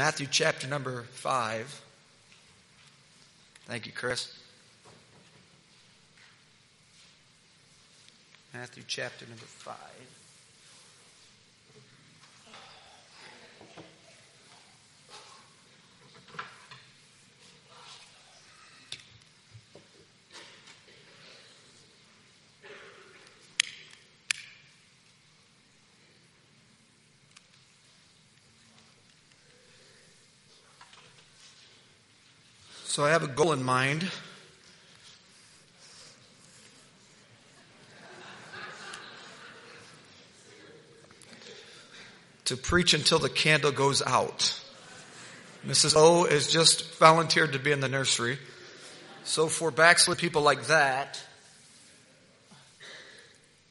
Matthew chapter number 5. Thank you, Chris. Matthew chapter number 5. So I have a goal in mind. To preach until the candle goes out. Mrs. O has just volunteered to be in the nursery. So for backslid people like that,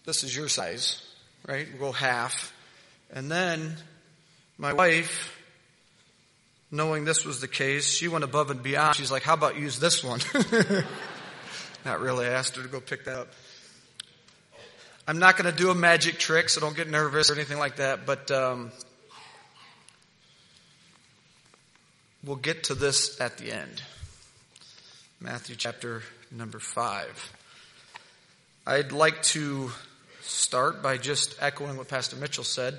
this is your size, right? We'll go half. And then my wife knowing this was the case, she went above and beyond. She's like, how about use this one? not really. I asked her to go pick that up. I'm not going to do a magic trick, so don't get nervous or anything like that, but um, we'll get to this at the end. Matthew chapter number 5. I'd like to start by just echoing what Pastor Mitchell said.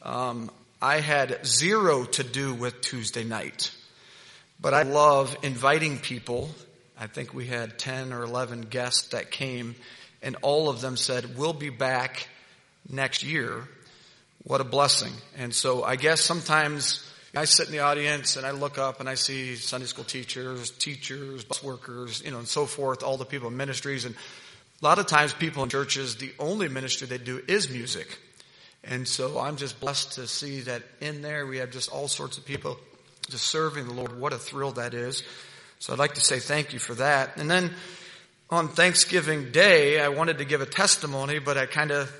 Um, I had zero to do with Tuesday night. But I love inviting people. I think we had 10 or 11 guests that came, and all of them said, We'll be back next year. What a blessing. And so I guess sometimes I sit in the audience and I look up and I see Sunday school teachers, teachers, bus workers, you know, and so forth, all the people in ministries. And a lot of times people in churches, the only ministry they do is music. And so I'm just blessed to see that in there we have just all sorts of people just serving the Lord. What a thrill that is. So I'd like to say thank you for that. And then on Thanksgiving Day, I wanted to give a testimony, but I kind of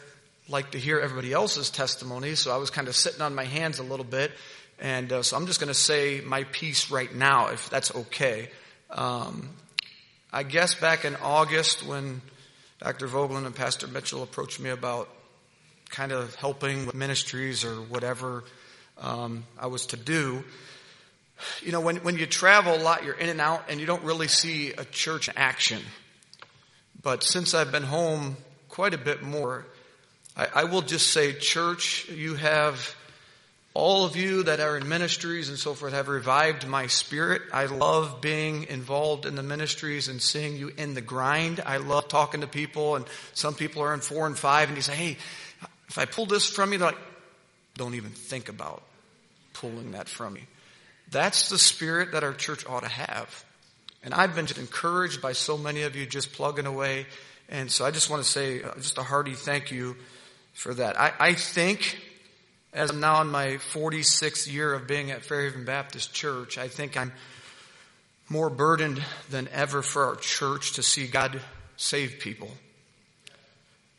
like to hear everybody else's testimony. So I was kind of sitting on my hands a little bit. And uh, so I'm just going to say my piece right now, if that's okay. Um, I guess back in August when Dr. Voegtlin and Pastor Mitchell approached me about kind of helping with ministries or whatever um, I was to do. You know, when, when you travel a lot, you're in and out and you don't really see a church action. But since I've been home quite a bit more, I, I will just say, church, you have all of you that are in ministries and so forth have revived my spirit. I love being involved in the ministries and seeing you in the grind. I love talking to people and some people are in four and five and you say, Hey, if I pull this from you, like, don't even think about pulling that from you. That's the spirit that our church ought to have. And I've been encouraged by so many of you just plugging away. And so I just want to say uh, just a hearty thank you for that. I, I think, as I'm now in my 46th year of being at Fairhaven Baptist Church, I think I'm more burdened than ever for our church to see God save people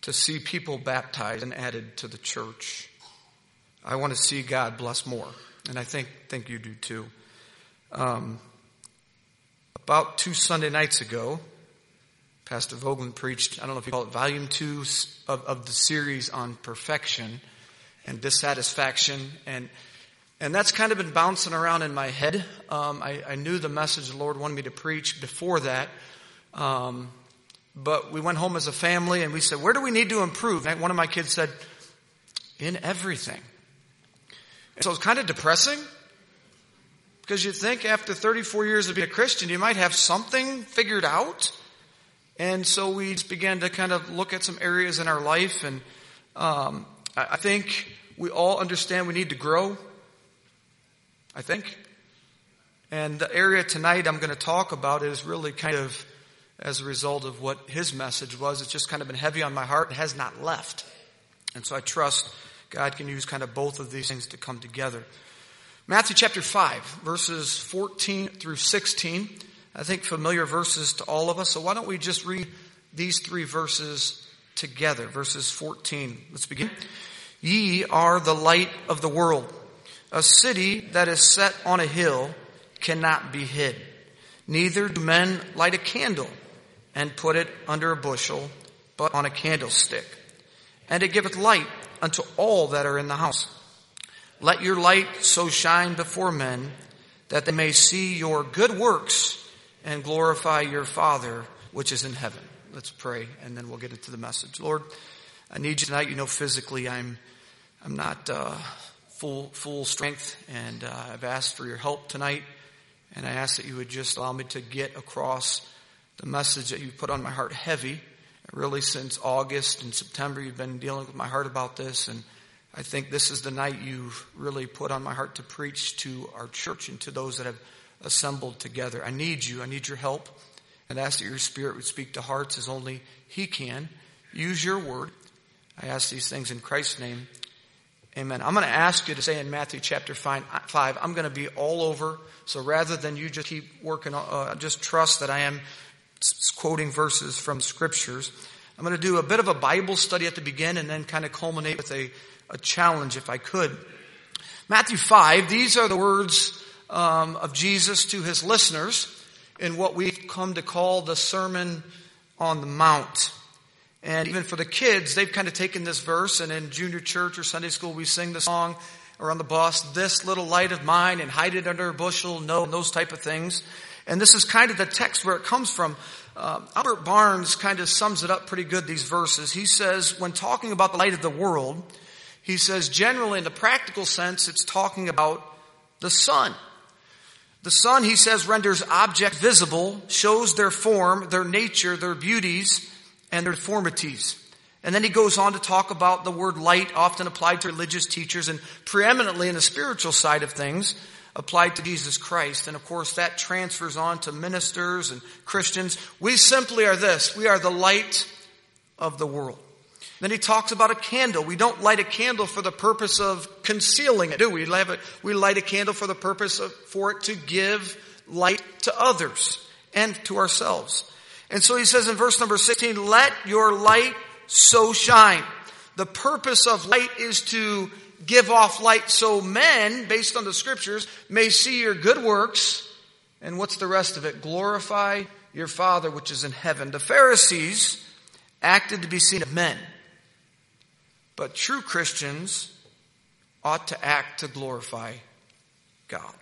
to see people baptized and added to the church. I want to see God bless more. And I think, think you do too. Um, about two Sunday nights ago, Pastor Voegtlin preached, I don't know if you call it volume two of, of the series on perfection and dissatisfaction. And, and that's kind of been bouncing around in my head. Um, I, I, knew the message the Lord wanted me to preach before that. Um, but we went home as a family and we said, where do we need to improve? And one of my kids said, in everything. And so it's kind of depressing because you think after 34 years of being a Christian, you might have something figured out. And so we began to kind of look at some areas in our life and, um, I think we all understand we need to grow. I think. And the area tonight I'm going to talk about is really kind of as a result of what his message was. It's just kind of been heavy on my heart and has not left. And so I trust God can use kind of both of these things to come together. Matthew chapter 5, verses 14 through 16. I think familiar verses to all of us. So why don't we just read these three verses together? Verses 14. Let's begin. Ye are the light of the world. A city that is set on a hill cannot be hid. Neither do men light a candle and put it under a bushel, but on a candlestick. And it giveth light unto all that are in the house. let your light so shine before men that they may see your good works and glorify your Father which is in heaven. Let's pray and then we'll get into the message. Lord, I need you tonight. You know, physically I'm, I'm not, uh, full, full strength and, uh, I've asked for your help tonight and I ask that you would just allow me to get across the message that you put on my heart heavy. Really since August and September you've been dealing with my heart about this and I think this is the night you've really put on my heart to preach to our church and to those that have assembled together. I need you. I need your help. And ask that your spirit would speak to hearts as only he can. Use your word. I ask these things in Christ's name. Amen. I'm going to ask you to say in Matthew chapter 5, I'm going to be all over. So rather than you just keep working, uh, just trust that I am quoting verses from scriptures. I'm going to do a bit of a Bible study at the beginning and then kind of culminate with a a challenge if I could. Matthew 5, these are the words um, of Jesus to his listeners in what we've come to call the Sermon on the Mount. And even for the kids, they've kind of taken this verse and in junior church or Sunday school we sing the song or on the bus, this little light of mine and hide it under a bushel, no, those type of things. And this is kind of the text where it comes from. Uh, Albert Barnes kind of sums it up pretty good, these verses. He says, when talking about the light of the world, he says generally in the practical sense, it's talking about the sun. The sun, he says, renders objects visible, shows their form, their nature, their beauties, and their deformities. And then he goes on to talk about the word light often applied to religious teachers and preeminently in the spiritual side of things applied to Jesus Christ. And of course that transfers on to ministers and Christians. We simply are this. We are the light of the world. Then he talks about a candle. We don't light a candle for the purpose of concealing it, do we? We light a candle for the purpose of, for it to give light to others and to ourselves. And so he says in verse number 16, let your light so shine. The purpose of light is to give off light so men, based on the scriptures, may see your good works. And what's the rest of it? Glorify your Father which is in heaven. The Pharisees acted to be seen of men. But true Christians ought to act to glorify God.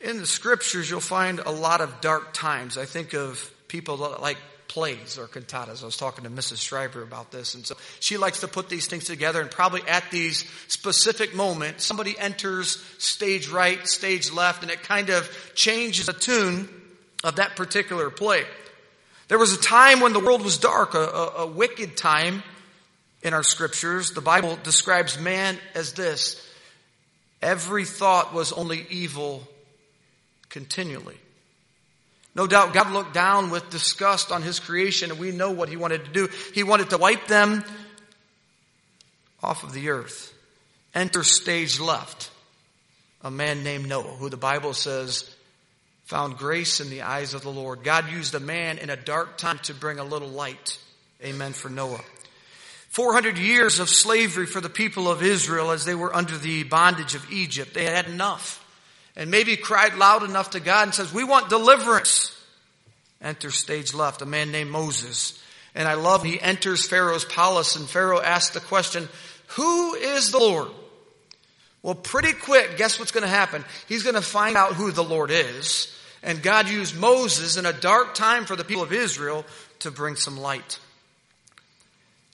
In the scriptures, you'll find a lot of dark times. I think of people like plays or cantatas. I was talking to Mrs. Schreiber about this, and so she likes to put these things together, and probably at these specific moments, somebody enters stage right, stage left, and it kind of changes the tune of that particular play. There was a time when the world was dark, a, a, a wicked time, in our scriptures. The Bible describes man as this. Every thought was only evil continually. No doubt God looked down with disgust on his creation and we know what he wanted to do. He wanted to wipe them off of the earth. Enter stage left. A man named Noah, who the Bible says found grace in the eyes of the Lord. God used a man in a dark time to bring a little light. Amen for Noah. 400 years of slavery for the people of Israel as they were under the bondage of Egypt. They had enough. And maybe cried loud enough to God and says, we want deliverance. Enter stage left, a man named Moses. And I love he enters Pharaoh's palace and Pharaoh asks the question, who is the Lord? Well, pretty quick, guess what's going to happen? He's going to find out who the Lord is. And God used Moses in a dark time for the people of Israel to bring some light.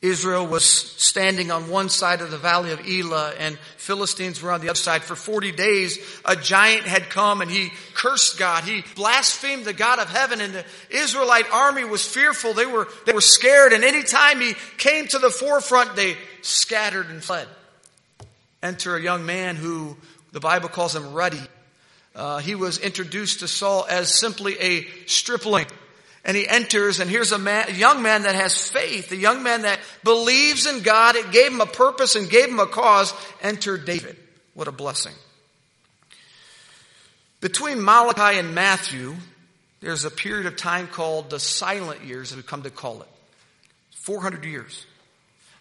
Israel was standing on one side of the valley of Elah and Philistines were on the other side. For 40 days, a giant had come and he cursed God. He blasphemed the God of heaven and the Israelite army was fearful. They were, they were scared and anytime he came to the forefront, they scattered and fled. Enter a young man who the Bible calls him ruddy. Uh, he was introduced to Saul as simply a stripling. And he enters and here's a, man, a young man that has faith, a young man that believes in God. It gave him a purpose and gave him a cause. Enter David. What a blessing. Between Malachi and Matthew, there's a period of time called the silent years, as we come to call it. 400 years.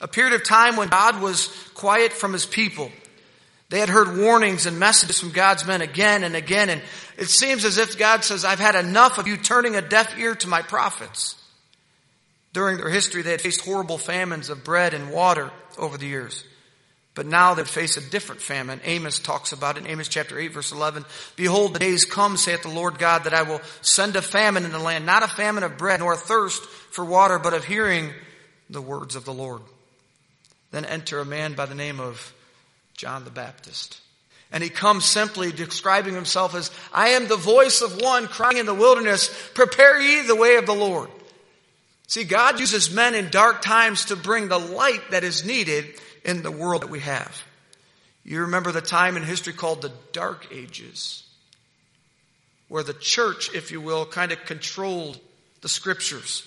A period of time when God was quiet from his people. They had heard warnings and messages from God's men again and again, and it seems as if God says, I've had enough of you turning a deaf ear to my prophets. During their history, they had faced horrible famines of bread and water over the years. But now they face a different famine. Amos talks about it in Amos chapter 8 verse 11. Behold, the days come, saith the Lord God, that I will send a famine in the land, not a famine of bread, nor a thirst for water, but of hearing the words of the Lord. Then enter a man by the name of John the Baptist. And he comes simply describing himself as, I am the voice of one crying in the wilderness, prepare ye the way of the Lord. See, God uses men in dark times to bring the light that is needed in the world that we have. You remember the time in history called the Dark Ages, where the church, if you will, kind of controlled the scriptures.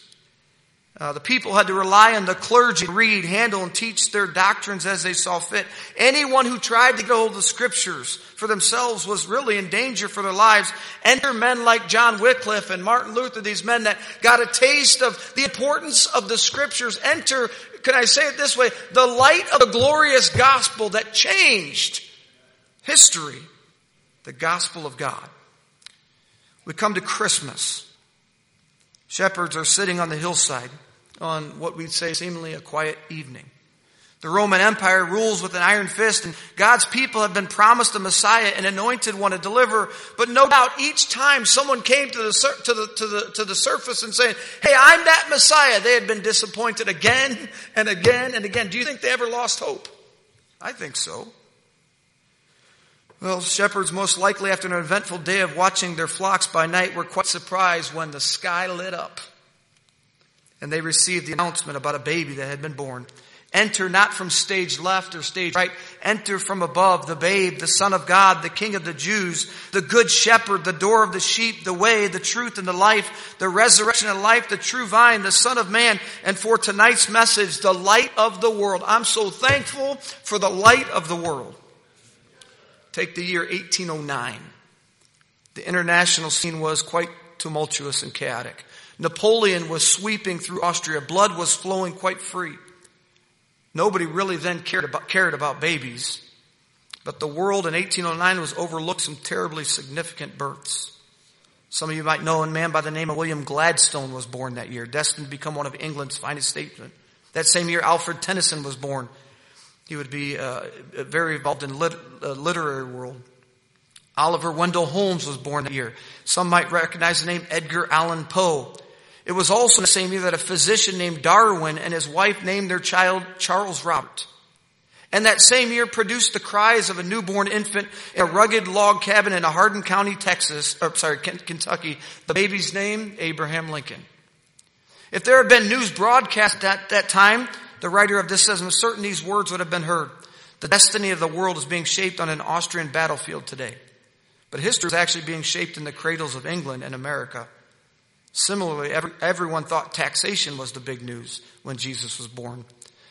Uh, the people had to rely on the clergy to read, handle, and teach their doctrines as they saw fit. Anyone who tried to get hold of the scriptures for themselves was really in danger for their lives. Enter men like John Wycliffe and Martin Luther, these men that got a taste of the importance of the scriptures. Enter, can I say it this way, the light of the glorious gospel that changed history, the gospel of God. We come to Christmas. Shepherds are sitting on the hillside on what we'd say seemingly a quiet evening. The Roman Empire rules with an iron fist and God's people have been promised a Messiah, an anointed one to deliver. But no doubt each time someone came to the, to the, to the, to the surface and saying, Hey, I'm that Messiah, they had been disappointed again and again and again. Do you think they ever lost hope? I think so. Well, shepherds most likely after an eventful day of watching their flocks by night were quite surprised when the sky lit up and they received the announcement about a baby that had been born. Enter not from stage left or stage right. Enter from above the babe, the son of God, the king of the Jews, the good shepherd, the door of the sheep, the way, the truth and the life, the resurrection and life, the true vine, the son of man. And for tonight's message, the light of the world. I'm so thankful for the light of the world. Take the year 1809. The international scene was quite tumultuous and chaotic. Napoleon was sweeping through Austria. Blood was flowing quite free. Nobody really then cared about, cared about babies. But the world in 1809 was overlooked some terribly significant births. Some of you might know a man by the name of William Gladstone was born that year, destined to become one of England's finest statesmen. That same year, Alfred Tennyson was born. He would be uh, very involved in lit- uh, literary world. Oliver Wendell Holmes was born that year. Some might recognize the name Edgar Allan Poe. It was also in the same year that a physician named Darwin and his wife named their child Charles Robert. And that same year produced the cries of a newborn infant in a rugged log cabin in a Hardin County, Texas, or sorry, Kentucky. The baby's name, Abraham Lincoln. If there had been news broadcast at that time, the writer of this says, I'm certain these words would have been heard. The destiny of the world is being shaped on an Austrian battlefield today. But history is actually being shaped in the cradles of England and America. Similarly, every, everyone thought taxation was the big news when Jesus was born.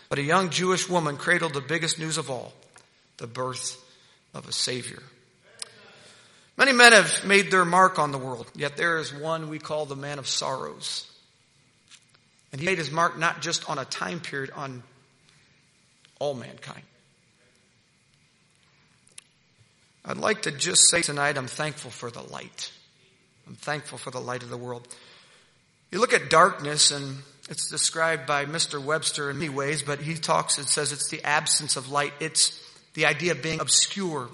But a young Jewish woman cradled the biggest news of all, the birth of a Savior. Many men have made their mark on the world, yet there is one we call the man of sorrows. And he made his mark not just on a time period, on all mankind. I'd like to just say tonight I'm thankful for the light. I'm thankful for the light of the world. You look at darkness and it's described by Mr. Webster in many ways, but he talks and says it's the absence of light. It's the idea of being obscure.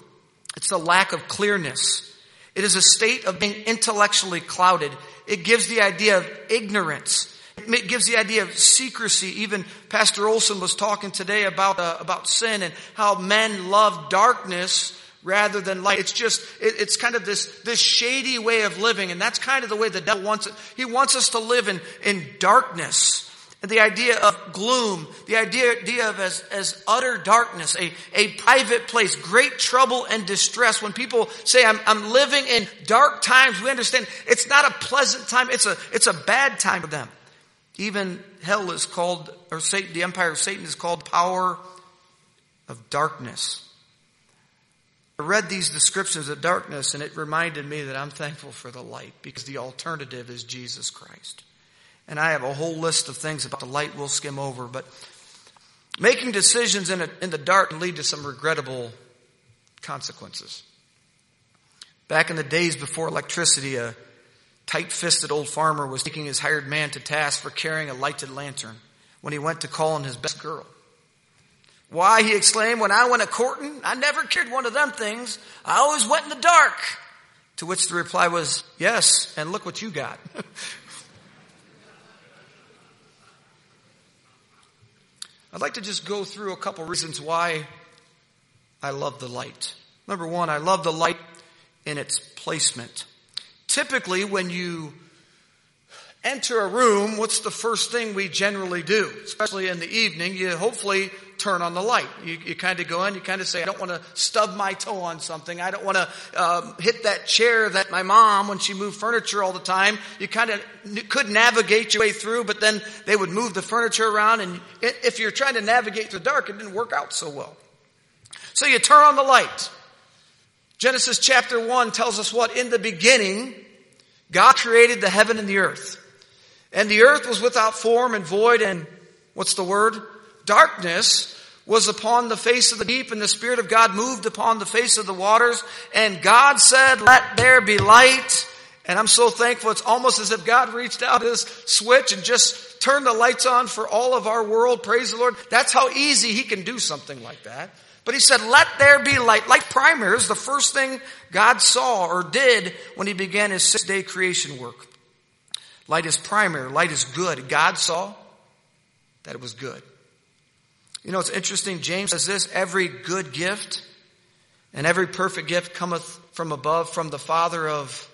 It's the lack of clearness. It is a state of being intellectually clouded. It gives the idea of ignorance. It gives the idea of secrecy. Even Pastor Olson was talking today about, uh, about sin and how men love darkness rather than light. It's just, it, it's kind of this, this shady way of living. And that's kind of the way the devil wants it. He wants us to live in, in darkness. And the idea of gloom, the idea, idea of as, as utter darkness, a, a private place, great trouble and distress. When people say, I'm, I'm living in dark times, we understand it's not a pleasant time. It's a, it's a bad time for them. Even hell is called, or Satan, the empire of Satan is called power of darkness. I read these descriptions of darkness and it reminded me that I'm thankful for the light because the alternative is Jesus Christ. And I have a whole list of things about the light we'll skim over, but making decisions in, a, in the dark can lead to some regrettable consequences. Back in the days before electricity, a tight-fisted old farmer was taking his hired man to task for carrying a lighted lantern when he went to call on his best girl. Why, he exclaimed, when I went a courting, I never cared one of them things. I always went in the dark. To which the reply was, yes, and look what you got. I'd like to just go through a couple reasons why I love the light. Number one, I love the light in its placement. Typically, when you enter a room, what's the first thing we generally do? Especially in the evening, you hopefully turn on the light. You, you kind of go in, you kind of say, I don't want to stub my toe on something. I don't want to um, hit that chair that my mom, when she moved furniture all the time, you kind of could navigate your way through, but then they would move the furniture around. And if you're trying to navigate through the dark, it didn't work out so well. So you turn on the light. Genesis chapter 1 tells us what? In the beginning, God created the heaven and the earth. And the earth was without form and void and what's the word? Darkness was upon the face of the deep and the Spirit of God moved upon the face of the waters. And God said, let there be light. And I'm so thankful. It's almost as if God reached out his switch and just turned the lights on for all of our world. Praise the Lord. That's how easy he can do something like that. But he said, let there be light. Light primer is the first thing God saw or did when he began his six day creation work. Light is primary. Light is good. God saw that it was good. You know, it's interesting. James says this, every good gift and every perfect gift cometh from above, from the Father of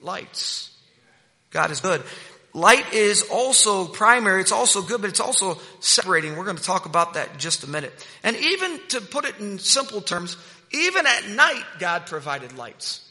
lights. God is good. Light is also primary, it's also good, but it's also separating. We're going to talk about that in just a minute. And even to put it in simple terms, even at night, God provided lights.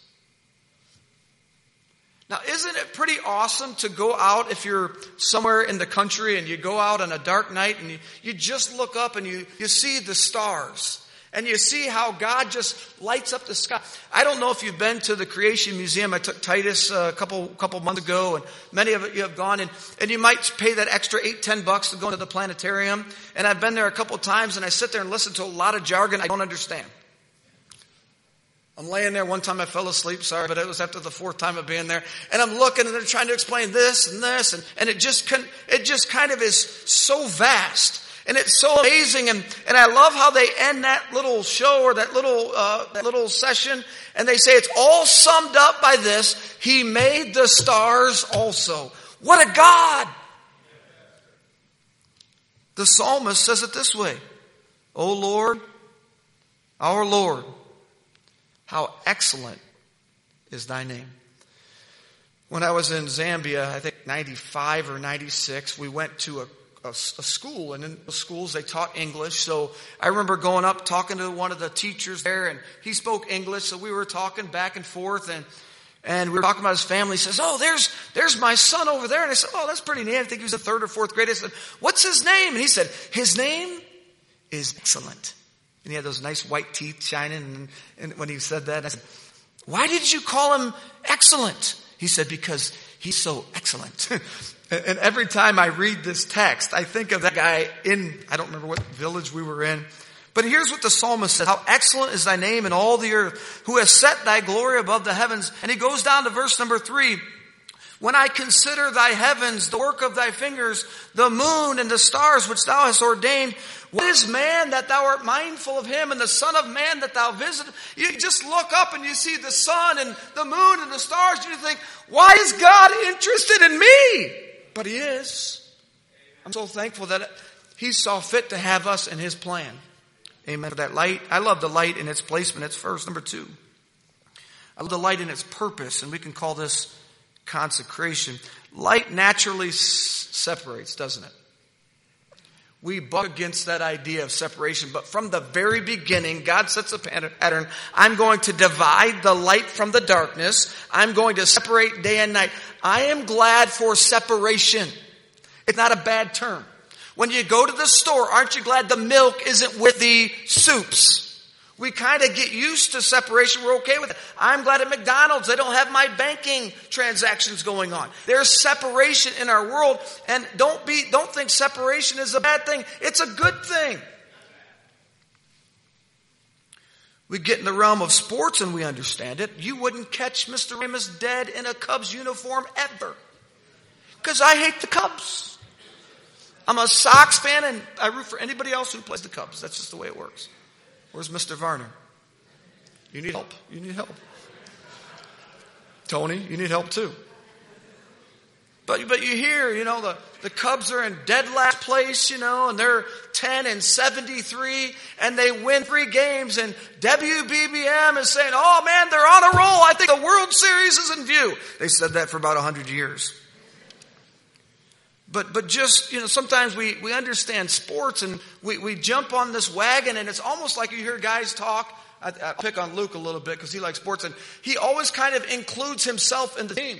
Now, isn't it pretty awesome to go out if you're somewhere in the country and you go out on a dark night and you, you just look up and you, you see the stars? and you see how God just lights up the sky. I don't know if you've been to the Creation Museum. I took Titus uh, a couple couple months ago, and many of you have gone. And, and you might pay that extra eight ten bucks to go into the planetarium. And I've been there a couple times, and I sit there and listen to a lot of jargon I don't understand. I'm laying there. One time I fell asleep. Sorry, but it was after the fourth time of being there. And I'm looking and they're trying to explain this and this. And, and it just, can, it just kind of is so vast. And it's so amazing. And, and I love how they end that little show or that little, uh, that little session. And they say it's all summed up by this. He made the stars also. What a God! The psalmist says it this way. O Lord, our Lord, how excellent is thy name. When I was in Zambia, I think 95 or 96, we went to a a, a, school, and in the schools they taught English. So I remember going up talking to one of the teachers there, and he spoke English. So we were talking back and forth, and and we were talking about his family. He says, "Oh, there's there's my son over there." And I said, "Oh, that's pretty neat." I think he was a third or fourth grade. I said, "What's his name?" And he said, "His name is excellent." And he had those nice white teeth shining. And, and when he said that, I said, "Why did you call him excellent?" He said, "Because he's so excellent." And every time I read this text, I think of that guy in, I don't remember what village we were in. But here's what the psalmist says, how excellent is thy name in all the earth, who has set thy glory above the heavens. And he goes down to verse number three. When I consider thy heavens, the work of thy fingers, the moon and the stars which thou hast ordained, what is man that thou art mindful of him and the son of man that thou visit? You just look up and you see the sun and the moon and the stars and you think, why is God interested in me? but He is. I'm so thankful that He saw fit to have us in His plan. Amen. For that light, I love the light in its placement. It's first. Number two, I love the light in its purpose, and we can call this consecration. Light naturally s- separates, doesn't it? We buck against that idea of separation, but from the very beginning, God sets a pattern. I'm going to divide the light from the darkness. I'm going to separate day and night. I am glad for separation. It's not a bad term. When you go to the store, aren't you glad the milk isn't with the soups? We kind of get used to separation. We're okay with it. I'm glad at McDonald's they don't have my banking transactions going on. There's separation in our world and don't be, don't think separation is a bad thing. It's a good thing. We get in the realm of sports and we understand it. You wouldn't catch Mr. Ramos dead in a Cubs uniform ever. Because I hate the Cubs. I'm a Sox fan and I root for anybody else who plays the Cubs. That's just the way it works. Where's Mr. Varner? You need help. You need help. Tony, you need help too. But, but you hear, you know, the, the Cubs are in dead last place, you know, and they're 10 and 73 and they win three games and WBBM is saying, oh man, they're on a roll. I think the World Series is in view. They said that for about 100 years. But, but just, you know, sometimes we, we understand sports and we, we jump on this wagon and it's almost like you hear guys talk. I, I pick on Luke a little bit because he likes sports and he always kind of includes himself in the team.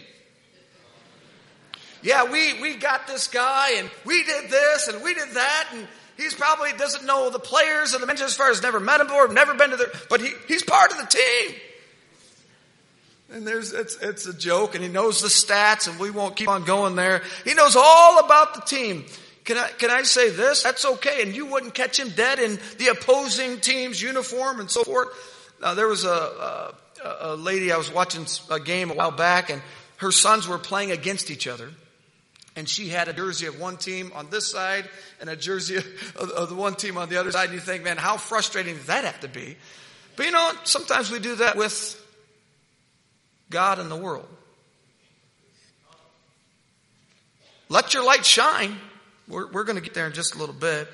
Yeah, we, we got this guy and we did this and we did that and he's probably doesn't know the players and the bench as far as never met him before, never been to their, but he, he's part of the team. And there's, it's, it's a joke and he knows the stats and we won't keep on going there. He knows all about the team. Can I, can I say this? That's okay. And you wouldn't catch him dead in the opposing team's uniform and so forth. Uh, there was a, a, a lady I was watching a game a while back and her sons were playing against each other and she had a jersey of one team on this side and a jersey of, of, the one team on the other side. And you think, man, how frustrating that have to be? But you know, sometimes we do that with God and the world. Let your light shine. We're, we're going to get there in just a little bit.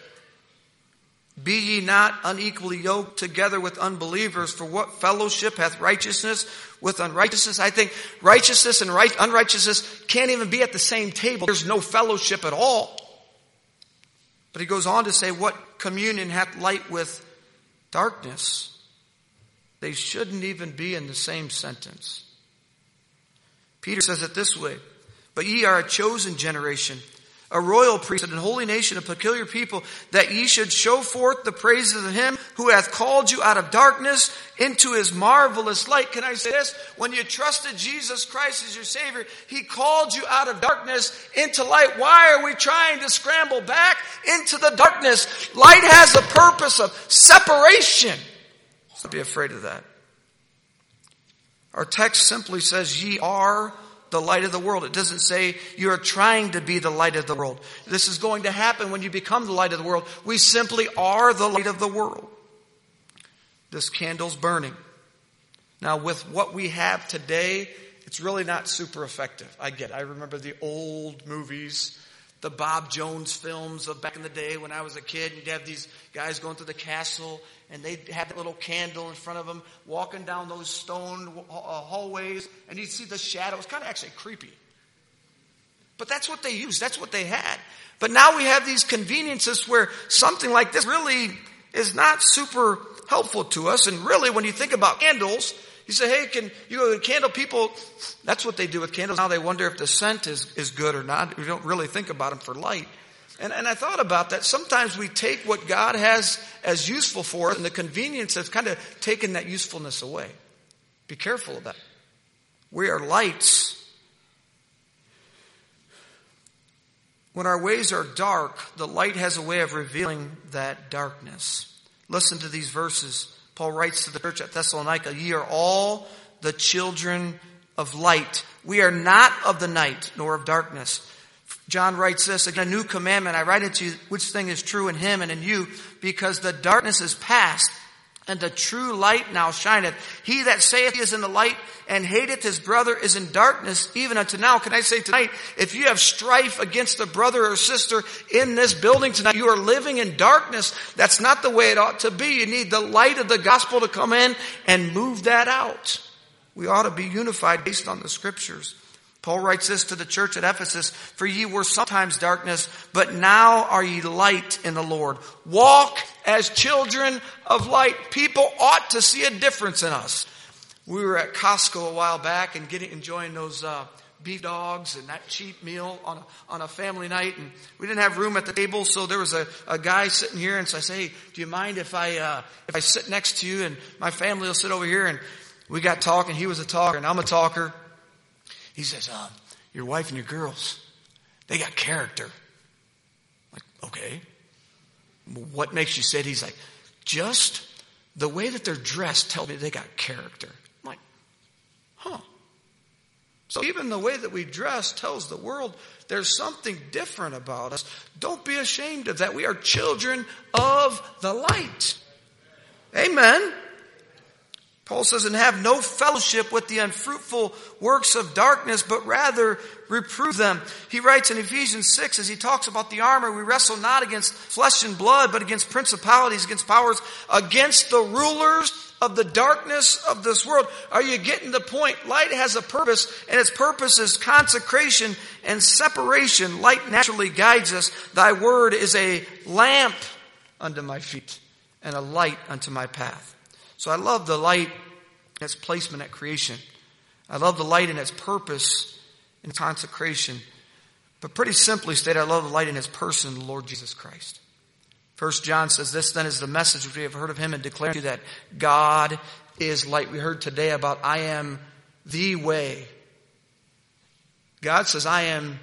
Be ye not unequally yoked together with unbelievers, for what fellowship hath righteousness with unrighteousness? I think righteousness and right, unrighteousness can't even be at the same table. There's no fellowship at all. But he goes on to say, what communion hath light with darkness? They shouldn't even be in the same sentence. Peter says it this way, but ye are a chosen generation, a royal priesthood and holy nation, a peculiar people, that ye should show forth the praises of him who hath called you out of darkness into his marvelous light. Can I say this? When you trusted Jesus Christ as your Savior, he called you out of darkness into light. Why are we trying to scramble back into the darkness? Light has a purpose of separation. Don't be afraid of that. Our text simply says, ye are the light of the world. It doesn't say you are trying to be the light of the world. This is going to happen when you become the light of the world. We simply are the light of the world. This candle's burning. Now with what we have today, it's really not super effective. I get, it. I remember the old movies the Bob Jones films of back in the day when I was a kid. You'd have these guys going through the castle and they'd have a little candle in front of them walking down those stone uh, hallways and you'd see the shadows. Kind of actually creepy. But that's what they used. That's what they had. But now we have these conveniences where something like this really is not super helpful to us. And really when you think about candles, you say, hey, can you go to candle people? That's what they do with candles. Now they wonder if the scent is, is good or not. We don't really think about them for light. And, and I thought about that. Sometimes we take what God has as useful for us and the convenience has kind of taken that usefulness away. Be careful of that. We are lights. When our ways are dark, the light has a way of revealing that darkness. Listen to these verses. Paul writes to the church at Thessalonica, ye are all the children of light. We are not of the night nor of darkness. John writes this, again, a new commandment I write unto you, which thing is true in him and in you, because the darkness is past and the true light now shineth. He that saith he is in the light and hateth his brother is in darkness even unto now. Can I say tonight, if you have strife against a brother or sister in this building tonight, you are living in darkness. That's not the way it ought to be. You need the light of the gospel to come in and move that out. We ought to be unified based on the scriptures. Paul writes this to the church at Ephesus, for ye were sometimes darkness, but now are ye light in the Lord. Walk as children of light. People ought to see a difference in us. We were at Costco a while back and getting, enjoying those, uh, beef dogs and that cheap meal on a, on a family night and we didn't have room at the table so there was a, a guy sitting here and so I say, hey, do you mind if I, uh, if I sit next to you and my family will sit over here and we got talking. He was a talker and I'm a talker. He says, uh, your wife and your girls, they got character. Like, okay. What makes you say? He's like, just the way that they're dressed tells me they got character. I'm like, huh. So even the way that we dress tells the world there's something different about us. Don't be ashamed of that. We are children of the light. Amen. Paul says, and have no fellowship with the unfruitful works of darkness, but rather reprove them. He writes in Ephesians 6 as he talks about the armor, we wrestle not against flesh and blood, but against principalities, against powers, against the rulers of the darkness of this world. Are you getting the point? Light has a purpose, and its purpose is consecration and separation. Light naturally guides us. Thy word is a lamp unto my feet and a light unto my path. So I love the light in its placement at creation. I love the light in its purpose in consecration. But pretty simply stated, I love the light in its person, the Lord Jesus Christ. First John says, This then is the message which we have heard of him and declare to you that God is light. We heard today about I am the way. God says, I am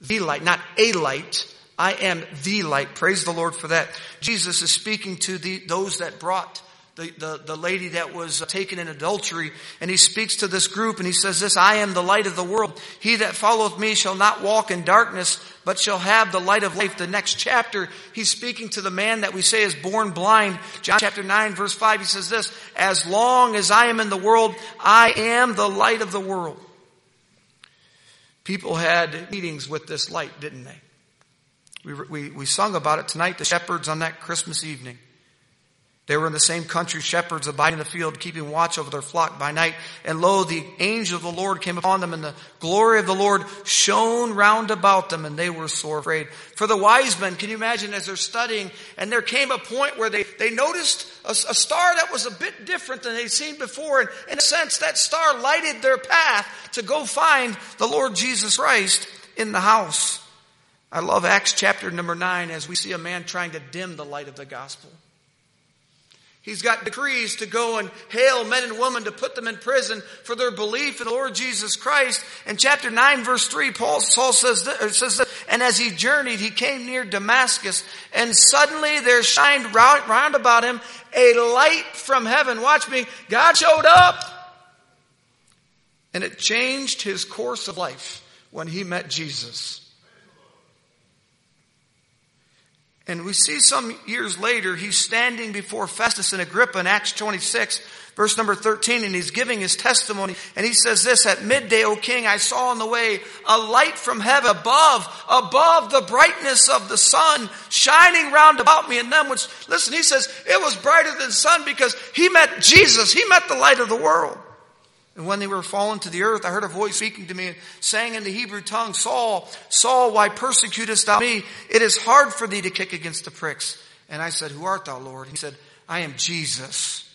the light, not a light. I am the light. Praise the Lord for that. Jesus is speaking to the, those that brought the, the, the lady that was uh, taken in adultery, and he speaks to this group and he says this, I am the light of the world. He that followeth me shall not walk in darkness, but shall have the light of life. The next chapter, he's speaking to the man that we say is born blind. John chapter 9 verse 5, he says this, as long as I am in the world, I am the light of the world. People had meetings with this light, didn't they? We, we, we sung about it tonight, the shepherds on that Christmas evening. They were in the same country, shepherds abiding in the field, keeping watch over their flock by night. And lo, the angel of the Lord came upon them, and the glory of the Lord shone round about them, and they were sore afraid. For the wise men, can you imagine as they're studying, and there came a point where they, they noticed a, a star that was a bit different than they'd seen before, and in a sense, that star lighted their path to go find the Lord Jesus Christ in the house. I love Acts chapter number nine as we see a man trying to dim the light of the gospel. He's got decrees to go and hail men and women to put them in prison for their belief in the Lord Jesus Christ. In chapter 9 verse 3, Paul, Saul says, this, uh, says this, and as he journeyed, he came near Damascus and suddenly there shined round, round about him a light from heaven. Watch me. God showed up and it changed his course of life when he met Jesus. And we see some years later, he's standing before Festus and Agrippa in Acts 26, verse number 13, and he's giving his testimony. And he says this, At midday, O king, I saw on the way a light from heaven above, above the brightness of the sun, shining round about me and them, which, listen, he says, it was brighter than sun because he met Jesus. He met the light of the world. And when they were fallen to the earth, I heard a voice speaking to me, and saying in the Hebrew tongue, Saul, Saul, why persecutest thou me? It is hard for thee to kick against the pricks. And I said, Who art thou, Lord? He said, I am Jesus,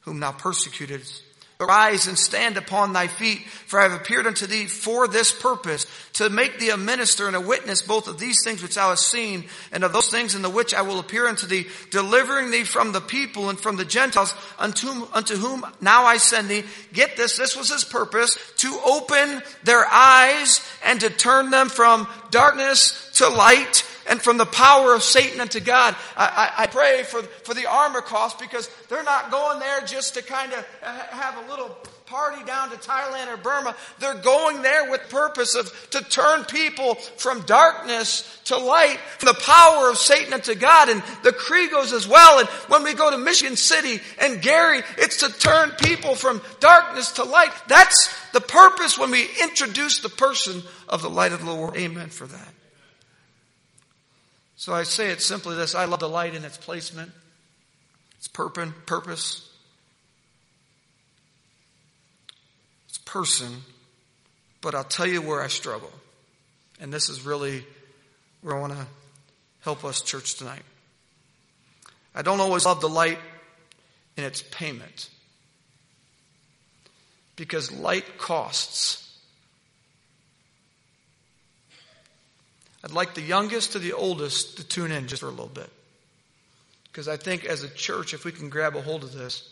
whom thou persecutest. Arise and stand upon thy feet, for I have appeared unto thee for this purpose, to make thee a minister and a witness both of these things which thou hast seen, and of those things in the which I will appear unto thee, delivering thee from the people and from the Gentiles, unto, unto whom now I send thee. Get this, this was his purpose, to open their eyes and to turn them from darkness to light, and from the power of Satan unto God. I, I, I, pray for, for the Armacost because they're not going there just to kind of have a little party down to Thailand or Burma. They're going there with purpose of to turn people from darkness to light, from the power of Satan unto God. And the Kriegos as well. And when we go to Mission City and Gary, it's to turn people from darkness to light. That's the purpose when we introduce the person of the light of the Lord. Amen for that. So I say it simply this I love the light in its placement, its purpose, its person, but I'll tell you where I struggle. And this is really where I want to help us, church, tonight. I don't always love the light in its payment because light costs. I'd like the youngest to the oldest to tune in just for a little bit. Because I think as a church, if we can grab a hold of this,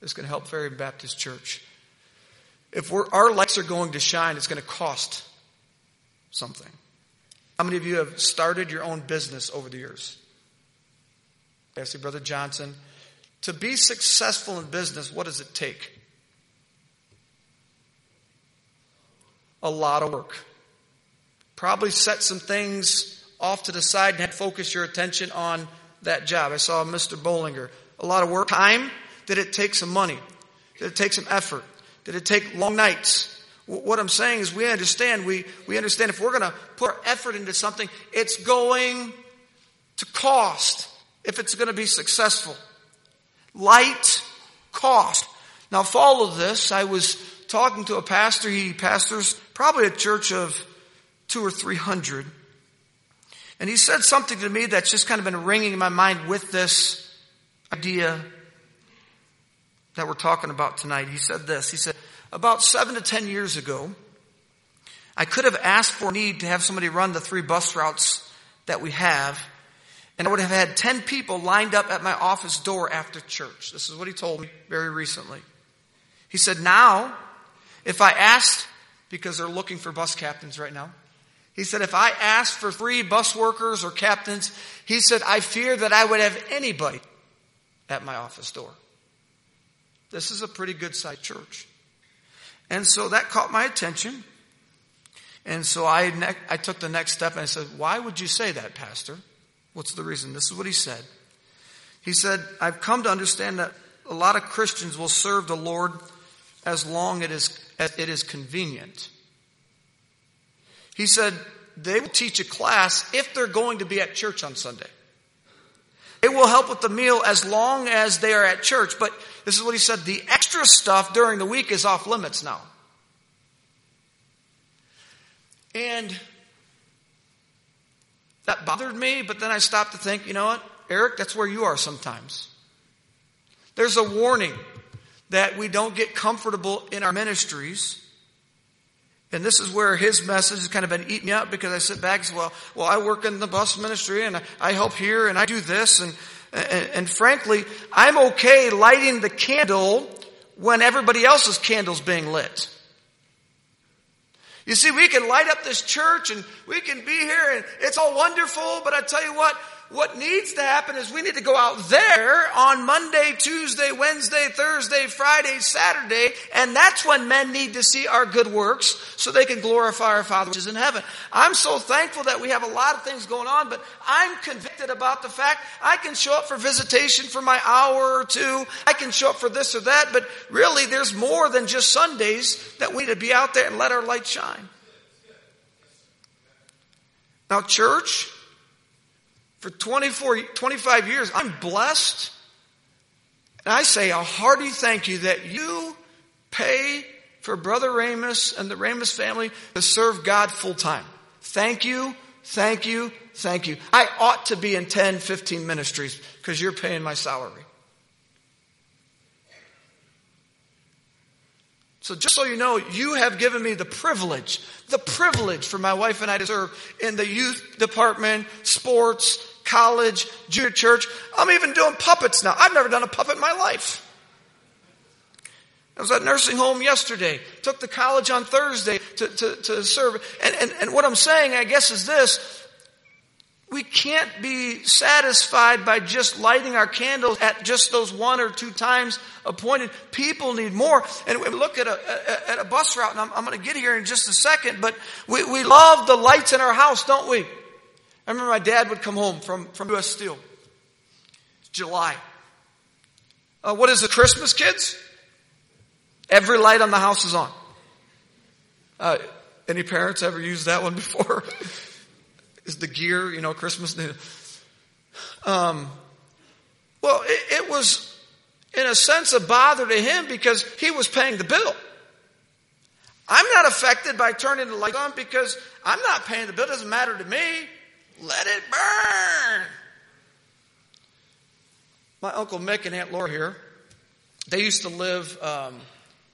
it's going to help Ferry Baptist Church. If our lights are going to shine, it's going to cost something. How many of you have started your own business over the years? I see Brother Johnson. To be successful in business, what does it take? a lot of work. Probably set some things off to the side and focus your attention on that job. I saw Mr. Bollinger. A lot of work. Time. Did it take some money? Did it take some effort? Did it take long nights? What I'm saying is we understand, we, we understand if we're going to put our effort into something, it's going to cost if it's going to be successful. Light cost. Now follow this. I was talking to a pastor. He pastors probably a church of two or three hundred. And he said something to me that's just kind of been ringing in my mind with this idea that we're talking about tonight. He said this. He said, about seven to ten years ago, I could have asked for need to have somebody run the three bus routes that we have, and I would have had ten people lined up at my office door after church. This is what he told me very recently. He said, now, if I asked, because they're looking for bus captains right now, he said, if I asked for three bus workers or captains, he said, I fear that I would have anybody at my office door. This is a pretty good sized church. And so that caught my attention. And so I, ne- I took the next step and I said, Why would you say that, Pastor? What's the reason? This is what he said. He said, I've come to understand that a lot of Christians will serve the Lord as long as it is convenient. He said, they will teach a class if they're going to be at church on Sunday. It will help with the meal as long as they are at church. But this is what he said the extra stuff during the week is off limits now. And that bothered me, but then I stopped to think, you know what, Eric, that's where you are sometimes. There's a warning that we don't get comfortable in our ministries and this is where his message has kind of been eating me up because I sit back and say, well, well, I work in the bus ministry and I help here and I do this and, and, and frankly, I'm okay lighting the candle when everybody else's candle's being lit. You see, we can light up this church and we can be here and it's all wonderful, but I tell you what, what needs to happen is we need to go out there on Monday, Tuesday, Wednesday, Thursday, Friday, Saturday, and that's when men need to see our good works so they can glorify our Father which is in heaven. I'm so thankful that we have a lot of things going on, but I'm convicted about the fact I can show up for visitation for my hour or two. I can show up for this or that, but really there's more than just Sundays that we need to be out there and let our light shine. Now, church, for 24, 25 years, I'm blessed. And I say a hearty thank you that you pay for Brother Ramus and the Ramus family to serve God full time. Thank you, thank you, thank you. I ought to be in 10, 15 ministries because you're paying my salary. So just so you know, you have given me the privilege, the privilege for my wife and I to serve in the youth department, sports, college, junior church. I'm even doing puppets now. I've never done a puppet in my life. I was at nursing home yesterday, took the college on Thursday to, to, to serve. And, and, and what I'm saying, I guess, is this. We can't be satisfied by just lighting our candles at just those one or two times appointed. People need more. And we look at a, at a bus route, and I'm, I'm going to get here in just a second, but we, we love the lights in our house, don't we? I remember my dad would come home from, from U.S. Steel. It's July. Uh, what is it, Christmas, kids? Every light on the house is on. Uh, any parents ever used that one before? is the gear, you know, Christmas? Um, well, it, it was, in a sense, a bother to him because he was paying the bill. I'm not affected by turning the light on because I'm not paying the bill. It doesn't matter to me. Let it burn. My Uncle Mick and Aunt Laura here, they used to live um,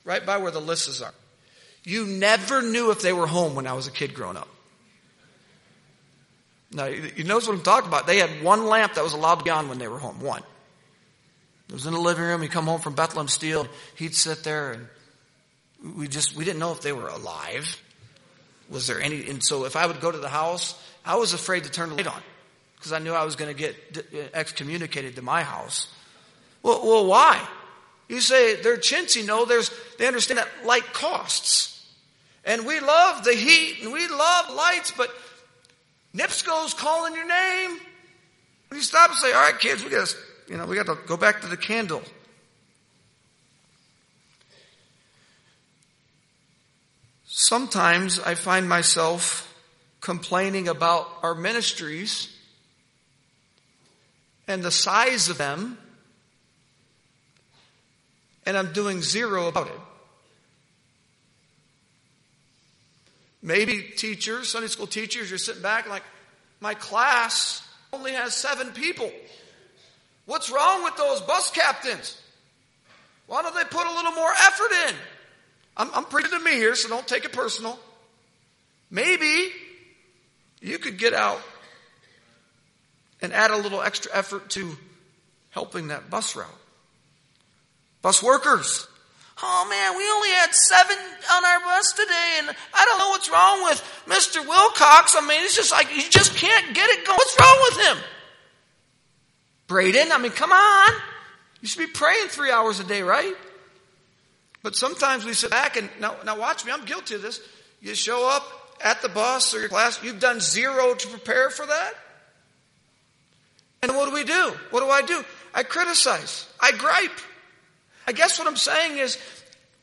right by where the Lisses are. You never knew if they were home when I was a kid growing up. Now, you know what I'm talking about. They had one lamp that was allowed to be on when they were home. One. It was in the living room. He'd come home from Bethlehem Steel. He'd sit there and we just, we didn't know if they were alive. Was there any, and so if I would go to the house I was afraid to turn the light on because I knew I was going to get uh, excommunicated to my house. Well, well, why? You say they're chintzy. No, there's, they understand that light costs. And we love the heat and we love lights, but NIPSCO's calling your name. You stop and say, all right, kids, we got to, you know, we got to go back to the candle. Sometimes I find myself complaining about our ministries and the size of them, and I'm doing zero about it. Maybe teachers, Sunday school teachers, you're sitting back like, my class only has seven people. What's wrong with those bus captains? Why don't they put a little more effort in? I'm, I'm preaching to me here, so don't take it personal. Maybe you could get out and add a little extra effort to helping that bus route. Bus workers. Oh man, we only had seven on our bus today and I don't know what's wrong with Mr. Wilcox. I mean, it's just like, he just can't get it going. What's wrong with him? Braden, I mean, come on. You should be praying three hours a day, right? But sometimes we sit back and now, now watch me, I'm guilty of this. You show up at the bus or your class, you've done zero to prepare for that. And what do we do? What do I do? I criticize. I gripe. I guess what I'm saying is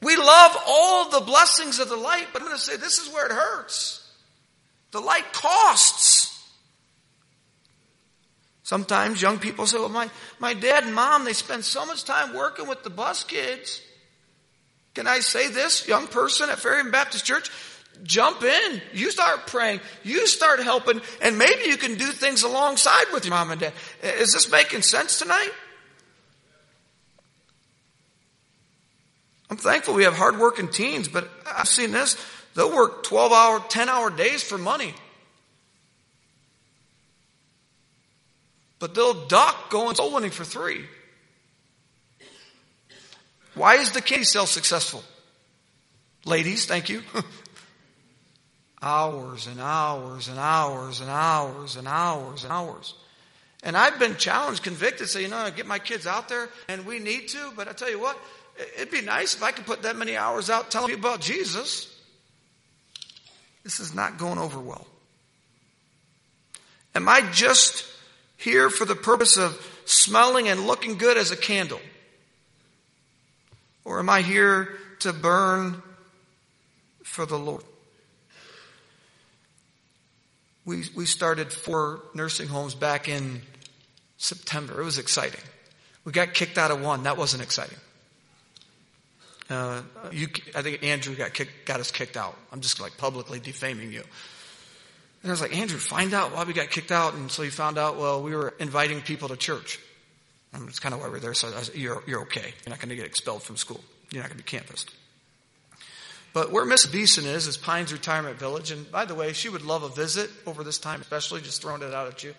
we love all the blessings of the light, but I'm going to say this is where it hurts. The light costs. Sometimes young people say, well, my, my dad and mom, they spend so much time working with the bus kids. Can I say this, young person at Fairhaven Baptist Church? Jump in. You start praying. You start helping, and maybe you can do things alongside with your mom and dad. Is this making sense tonight? I'm thankful we have hardworking teens, but I've seen this. They'll work 12 hour, 10 hour days for money. But they'll duck going soul winning for three. Why is the candy sale successful? Ladies, thank you. hours and hours and hours and hours and hours and hours. And I've been challenged, convicted, say, you know, I get my kids out there and we need to, but I tell you what, it'd be nice if I could put that many hours out telling people about Jesus. This is not going over well. Am I just here for the purpose of smelling and looking good as a candle? Or am I here to burn for the Lord? We, we started four nursing homes back in September. It was exciting. We got kicked out of one. That wasn't exciting. Uh, you, I think Andrew got got us kicked out. I'm just like publicly defaming you. And I was like, Andrew, find out why we got kicked out. And so he found out, well, we were inviting people to church. And that's kind of why we're there. So said, you're, you're okay. You're not going to get expelled from school. You're not going to be campused. But where Miss Beeson is, is Pines Retirement Village. And by the way, she would love a visit over this time, especially just throwing it out at you.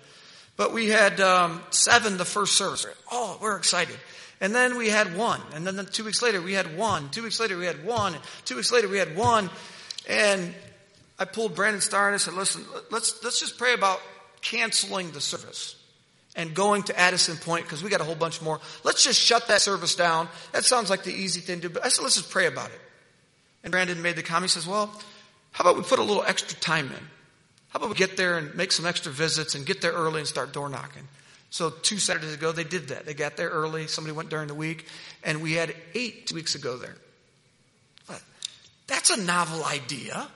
But we had um, seven the first service. Oh, we're excited. And then we had one. And then two weeks later we had one. Two weeks later we had one. Two weeks later we had one. And I pulled Brandon Starr and I said, listen, let's, let's just pray about canceling the service and going to Addison Point because we got a whole bunch more. Let's just shut that service down. That sounds like the easy thing to do. But I said, let's just pray about it. And Brandon made the comment. He says, well, how about we put a little extra time in? How about we get there and make some extra visits and get there early and start door knocking? So two Saturdays ago, they did that. They got there early. Somebody went during the week. And we had eight weeks ago there. That's a novel idea.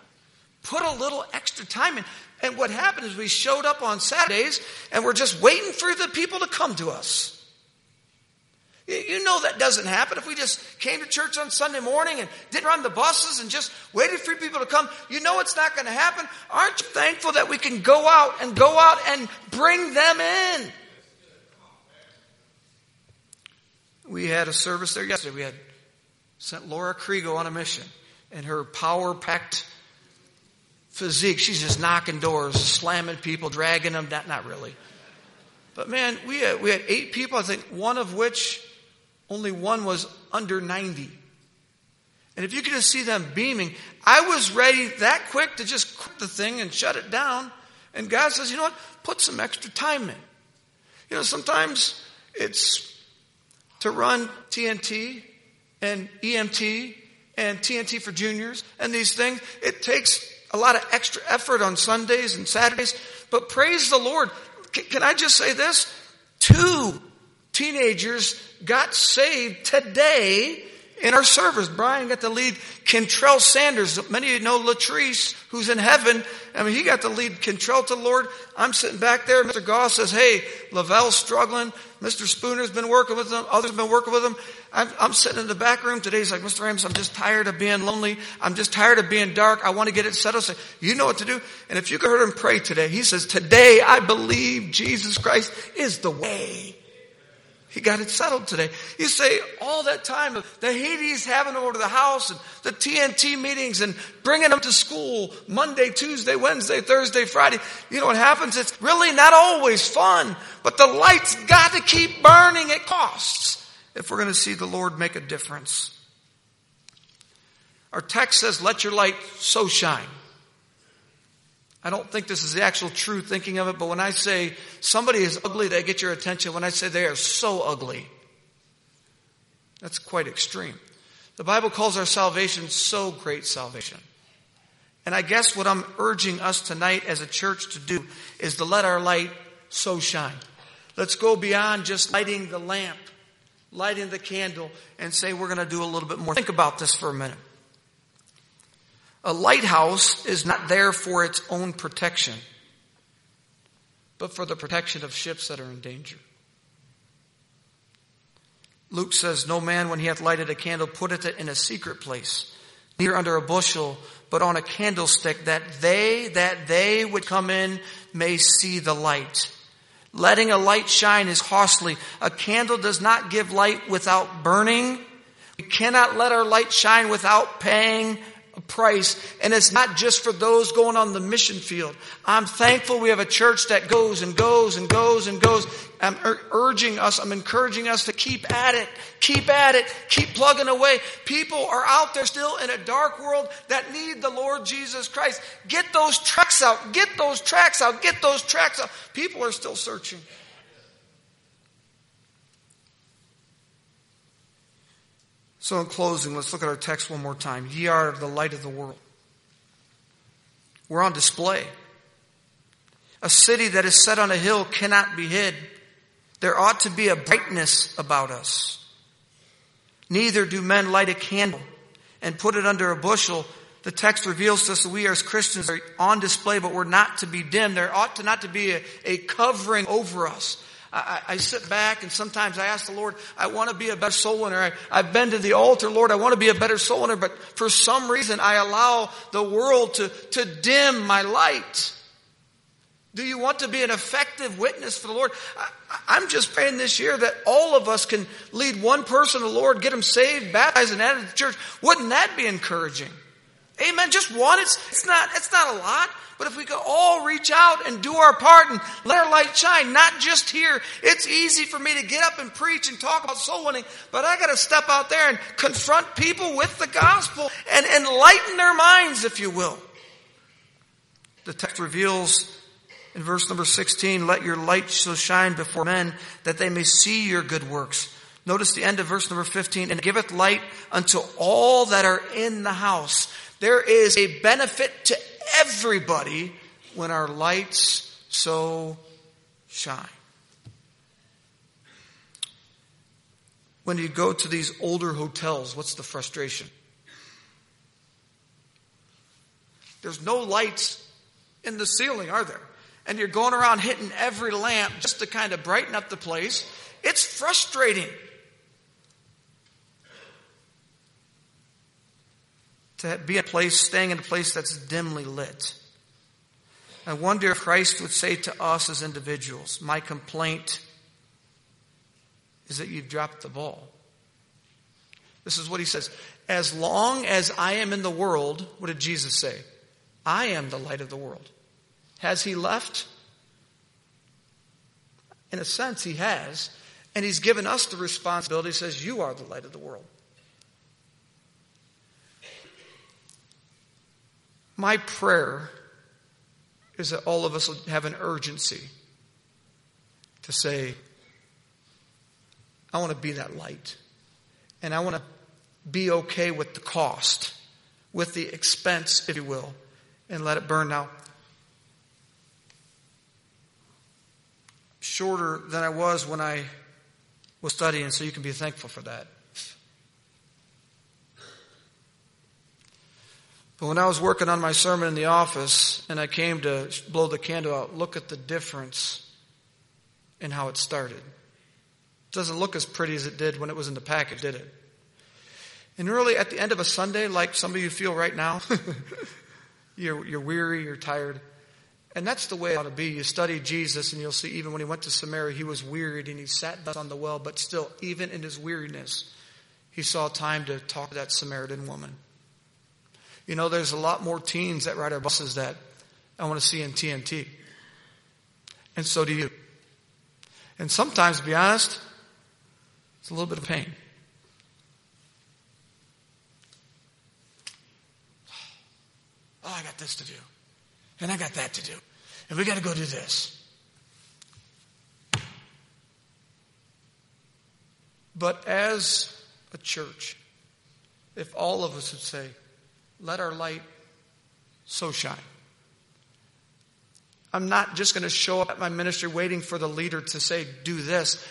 Put a little extra time in. And what happened is we showed up on Saturdays and we're just waiting for the people to come to us. You know that doesn't happen. If we just came to church on Sunday morning and didn't run the buses and just waited for people to come, you know it's not going to happen. Aren't you thankful that we can go out and go out and bring them in? We had a service there yesterday. We had sent Laura Kriego on a mission and her power packed physique. She's just knocking doors, slamming people, dragging them. Not, not really. But man, we had, we had eight people, I think one of which only one was under 90. And if you could just see them beaming, I was ready that quick to just quit the thing and shut it down. And God says, you know what? Put some extra time in. You know, sometimes it's to run TNT and EMT and TNT for juniors and these things. It takes a lot of extra effort on Sundays and Saturdays, but praise the Lord. C- can I just say this? Two teenagers got saved today in our service. Brian got to lead Kentrell Sanders. Many of you know Latrice, who's in heaven. I mean, he got to lead Kentrell to the Lord. I'm sitting back there. Mr. Goss says, hey, Lavelle's struggling. Mr. Spooner's been working with them. Others have been working with them. I'm, I'm sitting in the back room today. He's like, Mr. Rams, I'm just tired of being lonely. I'm just tired of being dark. I want to get it settled. So you know what to do. And if you could hear him pray today, he says, today I believe Jesus Christ is the way. He got it settled today. You say all that time, of the Hades having them over to the house and the TNT meetings and bringing them to school Monday, Tuesday, Wednesday, Thursday, Friday. You know what happens? It's really not always fun, but the light's got to keep burning. It costs if we're going to see the Lord make a difference. Our text says, let your light so shine. I don't think this is the actual true thinking of it, but when I say somebody is ugly, they get your attention. When I say they are so ugly, that's quite extreme. The Bible calls our salvation so great salvation. And I guess what I'm urging us tonight as a church to do is to let our light so shine. Let's go beyond just lighting the lamp, lighting the candle, and say we're going to do a little bit more. Think about this for a minute. A lighthouse is not there for its own protection, but for the protection of ships that are in danger. Luke says, No man, when he hath lighted a candle, putteth it in a secret place, neither under a bushel, but on a candlestick, that they, that they would come in may see the light. Letting a light shine is costly. A candle does not give light without burning. We cannot let our light shine without paying price. And it's not just for those going on the mission field. I'm thankful we have a church that goes and goes and goes and goes. I'm urging us, I'm encouraging us to keep at it, keep at it, keep plugging away. People are out there still in a dark world that need the Lord Jesus Christ. Get those tracts out, get those tracts out, get those tracts out. People are still searching. So, in closing, let's look at our text one more time. Ye are the light of the world. We're on display. A city that is set on a hill cannot be hid. There ought to be a brightness about us. Neither do men light a candle and put it under a bushel. The text reveals to us that we as Christians are on display, but we're not to be dim. There ought to not to be a, a covering over us. I, I, sit back and sometimes I ask the Lord, I want to be a better soul winner. I, I've been to the altar, Lord, I want to be a better soul winner, but for some reason I allow the world to, to dim my light. Do you want to be an effective witness for the Lord? I, am just praying this year that all of us can lead one person to the Lord, get them saved, baptized, and added to the church. Wouldn't that be encouraging? Amen. Just one. It's, it's not, it's not a lot. But if we could all reach out and do our part and let our light shine, not just here. It's easy for me to get up and preach and talk about soul winning, but I gotta step out there and confront people with the gospel and enlighten their minds, if you will. The text reveals in verse number 16, let your light so shine before men that they may see your good works. Notice the end of verse number 15, and giveth light unto all that are in the house. There is a benefit to everybody when our lights so shine. When you go to these older hotels, what's the frustration? There's no lights in the ceiling, are there? And you're going around hitting every lamp just to kind of brighten up the place. It's frustrating. To be in a place, staying in a place that's dimly lit. I wonder if Christ would say to us as individuals, my complaint is that you've dropped the ball. This is what he says. As long as I am in the world, what did Jesus say? I am the light of the world. Has he left? In a sense, he has. And he's given us the responsibility. He says, You are the light of the world. My prayer is that all of us will have an urgency to say, I want to be that light. And I want to be okay with the cost, with the expense, if you will, and let it burn. Now, shorter than I was when I was studying, so you can be thankful for that. But when I was working on my sermon in the office and I came to blow the candle out, look at the difference in how it started. It doesn't look as pretty as it did when it was in the packet, did it? And really, at the end of a Sunday, like some of you feel right now, you're, you're weary, you're tired. And that's the way it ought to be. You study Jesus and you'll see even when he went to Samaria, he was wearied and he sat on the well, but still, even in his weariness, he saw time to talk to that Samaritan woman. You know, there's a lot more teens that ride our buses that I want to see in TNT. And so do you. And sometimes, to be honest, it's a little bit of pain. Oh, I got this to do. And I got that to do. And we got to go do this. But as a church, if all of us would say, let our light so shine. I'm not just going to show up at my ministry waiting for the leader to say, do this.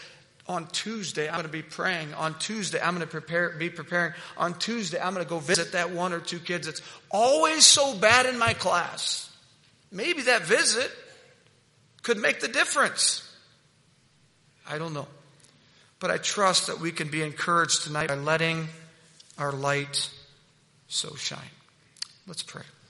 On Tuesday, I'm going to be praying. On Tuesday, I'm going to prepare, be preparing. On Tuesday, I'm going to go visit that one or two kids that's always so bad in my class. Maybe that visit could make the difference. I don't know. But I trust that we can be encouraged tonight by letting our light so shine. Let's pray.